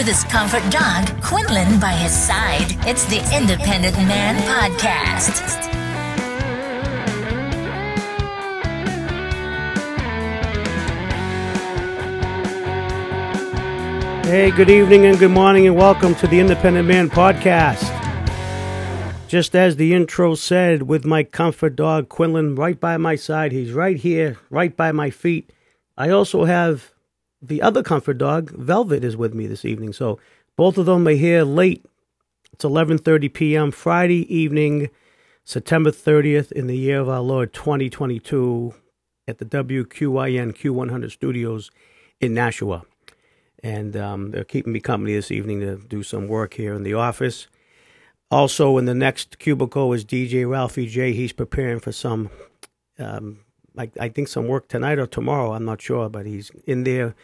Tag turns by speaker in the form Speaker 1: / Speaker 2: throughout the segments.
Speaker 1: with his comfort dog, Quinlan, by his side. It's the Independent Man Podcast.
Speaker 2: Hey, good evening and good morning, and welcome to the Independent Man Podcast. Just as the intro said, with my comfort dog Quinlan right by my side, he's right here, right by my feet. I also have the other comfort dog, Velvet, is with me this evening. So both of them are here late. It's 11:30 p.m. Friday evening, September 30th, in the year of our Lord 2022, at the WQIN Q100 Studios in Nashua and um, they're keeping me company this evening to do some work here in the office. Also, in the next cubicle is DJ Ralphie J. He's preparing for some, um, I, I, think, some work tonight or tomorrow. I'm not sure, but he's in there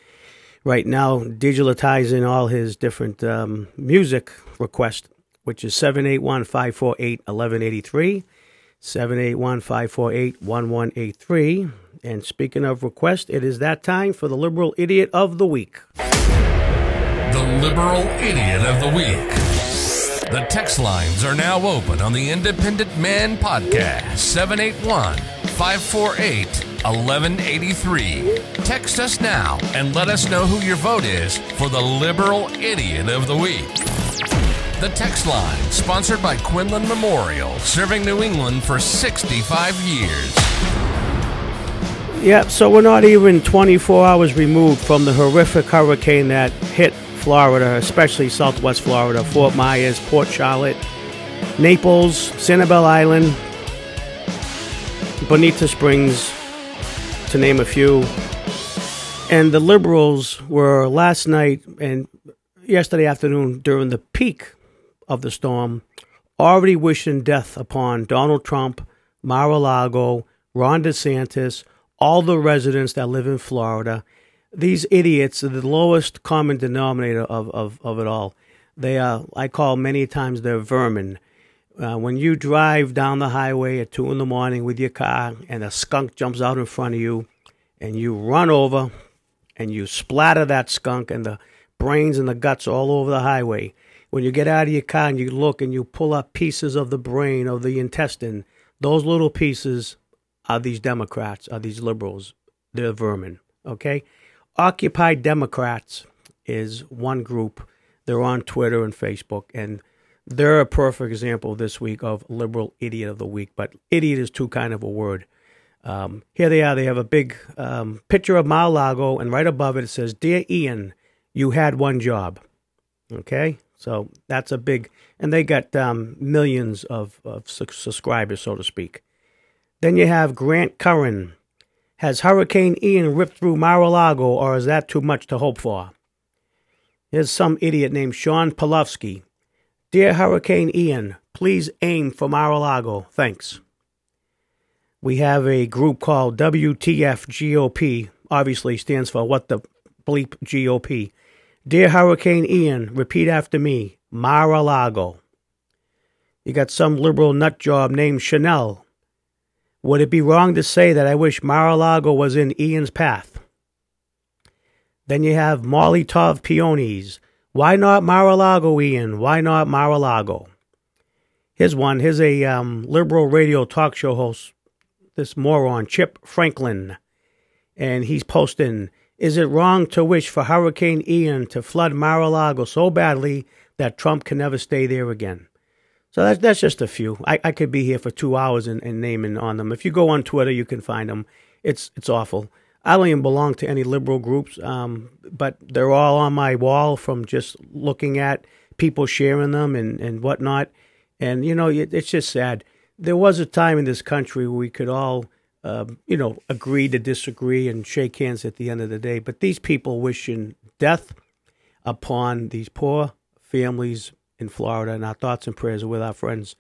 Speaker 2: right now digitalizing all his different um, music requests, which is 781 548 1183. 781 548 1183. And speaking of request, it is that time for the Liberal Idiot of the Week.
Speaker 3: The Liberal Idiot of the Week. The text lines are now open on the Independent Man Podcast 781 548 1183. Text us now and let us know who your vote is for the Liberal Idiot of the Week. The text line, sponsored by Quinlan Memorial, serving New England for 65 years.
Speaker 2: Yeah, so we're not even 24 hours removed from the horrific hurricane that hit Florida, especially southwest Florida, Fort Myers, Port Charlotte, Naples, Sanibel Island, Bonita Springs, to name a few. And the liberals were last night and yesterday afternoon during the peak of the storm already wishing death upon Donald Trump, Mar a Lago, Ron DeSantis, all the residents that live in Florida. These idiots are the lowest common denominator of, of, of it all. They are, I call many times, they're vermin. Uh, when you drive down the highway at 2 in the morning with your car and a skunk jumps out in front of you and you run over and you splatter that skunk and the brains and the guts all over the highway. When you get out of your car and you look and you pull up pieces of the brain, of the intestine, those little pieces are these Democrats, are these liberals. They're vermin, okay? Occupy Democrats is one group. They're on Twitter and Facebook, and they're a perfect example this week of liberal idiot of the week. But idiot is too kind of a word. Um, here they are. They have a big um, picture of Mar-a-Lago, and right above it it says, "Dear Ian, you had one job." Okay, so that's a big, and they got um, millions of, of subscribers, so to speak. Then you have Grant Curran. Has Hurricane Ian ripped through Mar-a-Lago, or is that too much to hope for? Here's some idiot named Sean Polovsky. Dear Hurricane Ian, please aim for Mar-a-Lago. Thanks. We have a group called WTF GOP, obviously stands for What the Bleep GOP. Dear Hurricane Ian, repeat after me Mar-a-Lago. You got some liberal nut job named Chanel. Would it be wrong to say that I wish Mar-a-Lago was in Ian's path? Then you have Molly Tov Peonies. Why not Mar-a-Lago, Ian? Why not Mar-a-Lago? Here's one. Here's a um, liberal radio talk show host, this moron, Chip Franklin. And he's posting, Is it wrong to wish for Hurricane Ian to flood Mar-a-Lago so badly that Trump can never stay there again? So that's that's just a few. I, I could be here for two hours and, and naming on them. If you go on Twitter, you can find them. It's it's awful. I don't even belong to any liberal groups, um, but they're all on my wall from just looking at people sharing them and, and whatnot. And, you know, it's just sad. There was a time in this country where we could all, um, you know, agree to disagree and shake hands at the end of the day. But these people wishing death upon these poor families in Florida, and our thoughts and prayers are with our friends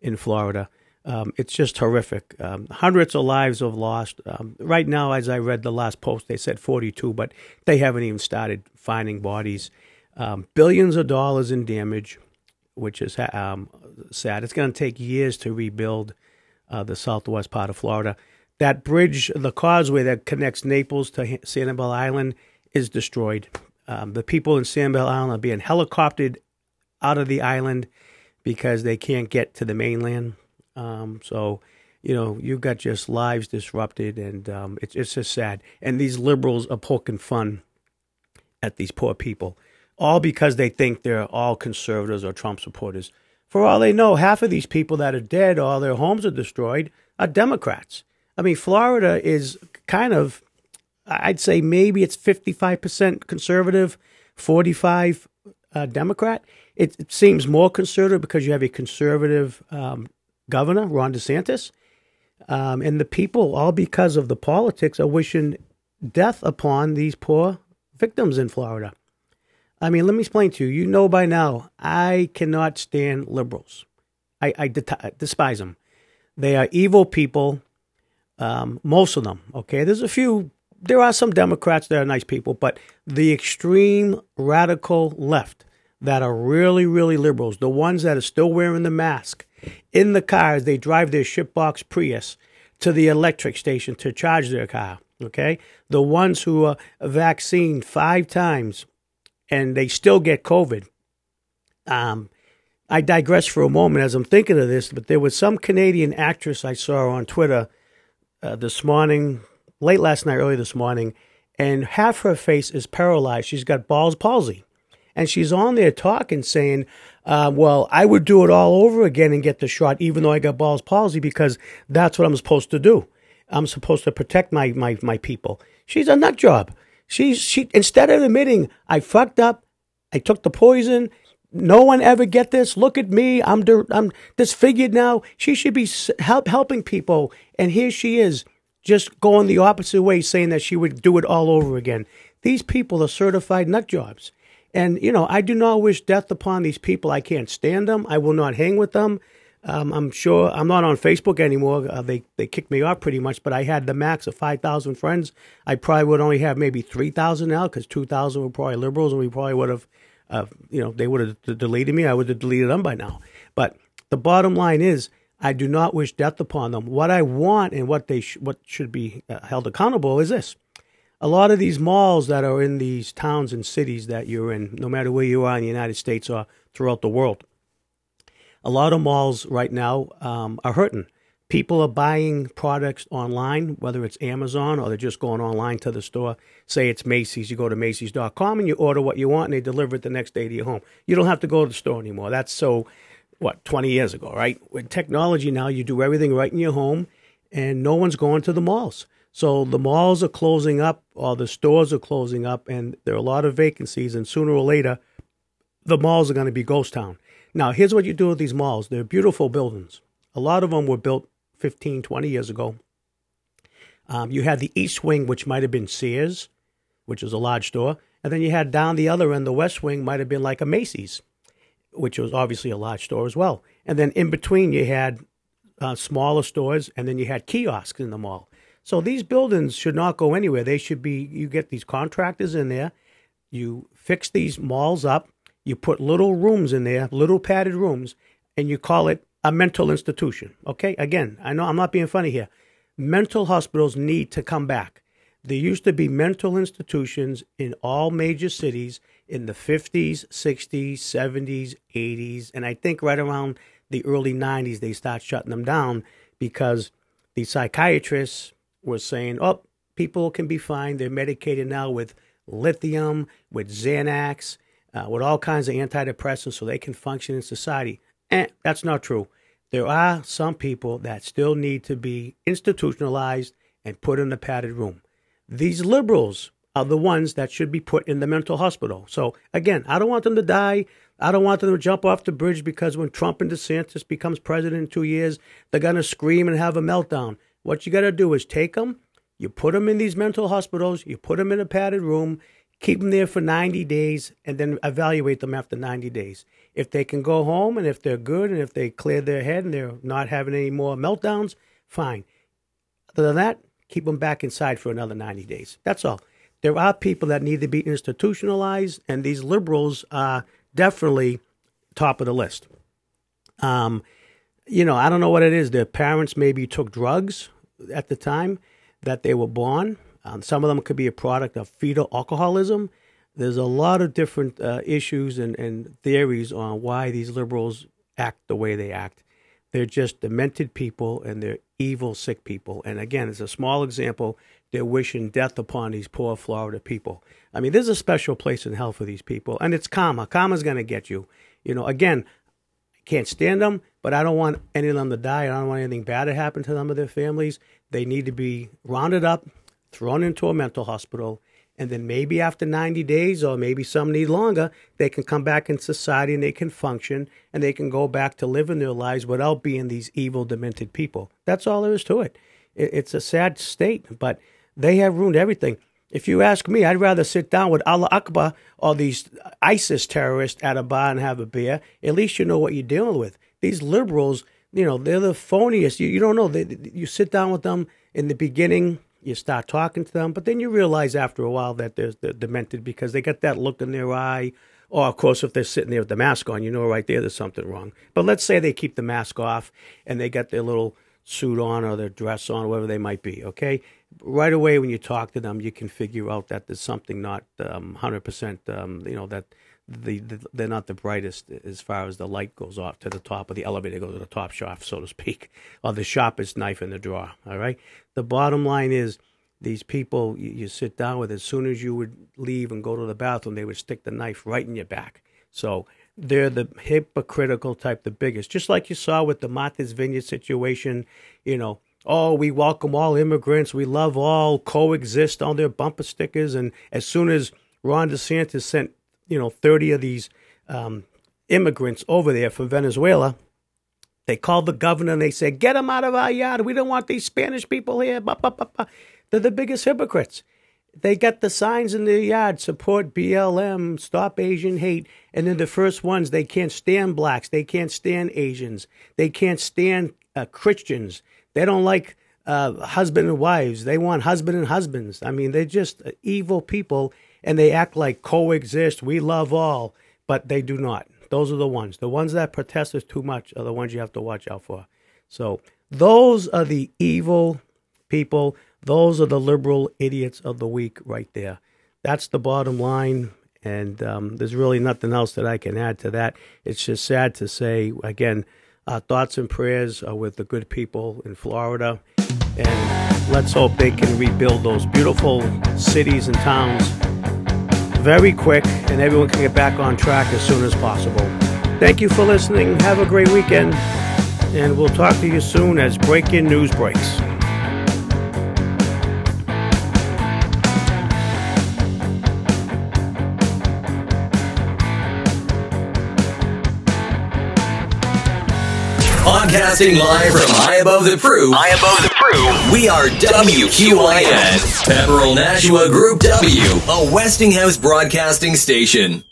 Speaker 2: in Florida. Um, it's just horrific. Um, hundreds of lives have lost. Um, right now, as I read the last post, they said 42, but they haven't even started finding bodies. Um, billions of dollars in damage, which is um, sad. It's going to take years to rebuild uh, the southwest part of Florida. That bridge, the causeway that connects Naples to Sanibel Island, is destroyed. Um, the people in Sanibel Island are being helicoptered out of the island because they can't get to the mainland. Um, so, you know, you've got just lives disrupted, and um, it's it's just sad. And these liberals are poking fun at these poor people, all because they think they're all conservatives or Trump supporters. For all they know, half of these people that are dead, all their homes are destroyed, are Democrats. I mean, Florida is kind of, I'd say maybe it's 55% conservative, 45 uh, Democrat. It, it, seems more conservative because you have a conservative um, governor, Ron DeSantis. Um, and the people, all because of the politics, are wishing death upon these poor victims in Florida. I mean, let me explain to you. You know by now, I cannot stand liberals. I, I despise them. They are evil people, um, most of them. Okay, there's a few. There are some Democrats that are nice people, but the extreme radical left that are really, really liberals, the ones that are still wearing the mask in the cars, they drive their shipbox Prius to the electric station to charge their car. Okay, the ones who are vaccinated five times and they still get COVID. Um, I digress for a moment as I'm thinking of this, but there was some Canadian actress I saw on Twitter uh, this morning, late last night, early this morning, and half her face is paralyzed. She's got Bell's palsy. And she's on there talking, saying, uh, Well, I would do it all over again and get the shot, even though I got Bell's palsy, because that's what I'm supposed to do. I'm supposed to protect my, my, my people. She's a nut job. She's she instead of admitting I fucked up, I took the poison. No one ever get this. Look at me. I'm I'm disfigured now. She should be help, helping people, and here she is, just going the opposite way, saying that she would do it all over again. These people are certified nut jobs, and you know I do not wish death upon these people. I can't stand them. I will not hang with them. Um, I'm sure I'm not on Facebook anymore. Uh, they they kicked me off pretty much, but I had the max of five thousand friends. I probably would only have maybe three thousand now because two thousand were probably liberals, and we probably would have, uh, you know, they would have deleted me. I would have deleted them by now. But the bottom line is, I do not wish death upon them. What I want and what they sh- what should be uh, held accountable is this: a lot of these malls that are in these towns and cities that you're in, no matter where you are in the United States or throughout the world a lot of malls right now um, are hurting. People are buying products online, whether it's Amazon or they're just going online to the store. Say it's Macy's, you go to Macy's.com and you order what you want and they deliver it the next day to your home. You don't have to go to the store anymore. That's so, what, 20 years ago, right? With technology now, you do everything right in your home and no one's going to the malls. So the malls are closing up, or the stores are closing up, and there are a lot of vacancies. And sooner or later, the malls are going to be ghost town. Now, here's what you do with these malls they're beautiful buildings. A lot of them were built 15, 20 years ago. Um, you had the East Wing, which might have been Sears, which was a large store. And then you had down the other end, the West Wing might have been like a Macy's, which was obviously a large store as well. And then in between, you had uh, smaller stores, and then you had kiosks in the mall. So these buildings should not go anywhere. They should be, you get these contractors in there, you fix these malls up, you put little rooms in there, little padded rooms, and you call it a mental institution. Okay? Again, I know I'm not being funny here. Mental hospitals need to come back. There used to be mental institutions in all major cities in the 50s, 60s, 70s, 80s, and I think right around the early 90s they start shutting them down because the psychiatrists were saying, "Oh, people can be fine. They're medicated now with lithium, with Xanax, uh, with all kinds of antidepressants so they can function in society. And that's not true. There are some people that still need to be institutionalized and put in a padded room. These liberals are the ones that should be put in the mental hospital. So again, I don't want them to die. I don't want them to jump off the bridge because when Trump and DeSantis becomes president in two years, they're going to scream and have a meltdown. What you got to do is take them, you put them in these mental hospitals, you put them in a padded room, keep them there for 90 days, and then evaluate them after 90 days. If they can go home and if they're good and if they clear their head and they're not having any more meltdowns, fine. Other than that, keep them back inside for another 90 days. That's all. There are people that need to be institutionalized, and these liberals are definitely top of the list. Um, you know, I don't know what it is. Their parents maybe took drugs at the time that they were born um, some of them could be a product of fetal alcoholism. there's a lot of different uh, issues and, and theories on why these liberals act the way they act. They're just demented people and they're evil, sick people. And again, it's a small example. They're wishing death upon these poor Florida people. I mean, there's a special place in hell for these people, and it's karma. Karma's going to get you. You know, again, can't stand them, but I don't want any of them to die. I don't want anything bad to happen to them or their families. They need to be rounded up, thrown into a mental hospital, and then maybe after 90 days or maybe some need longer they can come back in society and they can function and they can go back to living their lives without being these evil demented people that's all there is to it it's a sad state but they have ruined everything if you ask me i'd rather sit down with allah akbar or these isis terrorists at a bar and have a beer at least you know what you're dealing with these liberals you know they're the phoniest you, you don't know they, you sit down with them in the beginning you start talking to them, but then you realize after a while that they're, they're demented because they get that look in their eye. Or, of course, if they're sitting there with the mask on, you know right there there's something wrong. But let's say they keep the mask off and they got their little suit on or their dress on, whatever they might be, okay? Right away when you talk to them, you can figure out that there's something not um, 100%, um, you know, that the, the, they're not the brightest as far as the light goes off to the top of the elevator goes to the top shelf, so to speak, or the sharpest knife in the drawer, all right? The bottom line is these people you, sit down with, as soon as you would leave and go to the bathroom, they would stick the knife right in your back. So they're the hypocritical type, the biggest. Just like you saw with the Martha's Vineyard situation, you know, oh, we welcome all immigrants, we love all, coexist on their bumper stickers. And as soon as Ron DeSantis sent, you know, 30 of these um, immigrants over there from Venezuela, they called the governor and they said, Get them out of our yard. We don't want these Spanish people here. They're the biggest hypocrites. They got the signs in their yard support BLM, stop Asian hate. And then the first ones, they can't stand blacks. They can't stand Asians. They can't stand uh, Christians. They don't like uh, husband and wives. They want husband and husbands. I mean, they're just evil people and they act like coexist. We love all, but they do not. Those are the ones. The ones that protest us too much are the ones you have to watch out for. So those are the evil people. Those are the liberal idiots of the week right there. That's the bottom line. And um, there's really nothing else that I can add to that. It's just sad to say, again, our thoughts and prayers are with the good people in Florida. And let's hope they can rebuild those beautiful cities and towns very quick and everyone can get back on track as soon as possible. Thank you for listening. Have a great weekend. And we'll talk to you soon as breaking news breaks.
Speaker 4: Broadcasting live from high above the Pru. High above the Pru. We are WQIN. Pepperell Nashua Group W, a Westinghouse broadcasting station.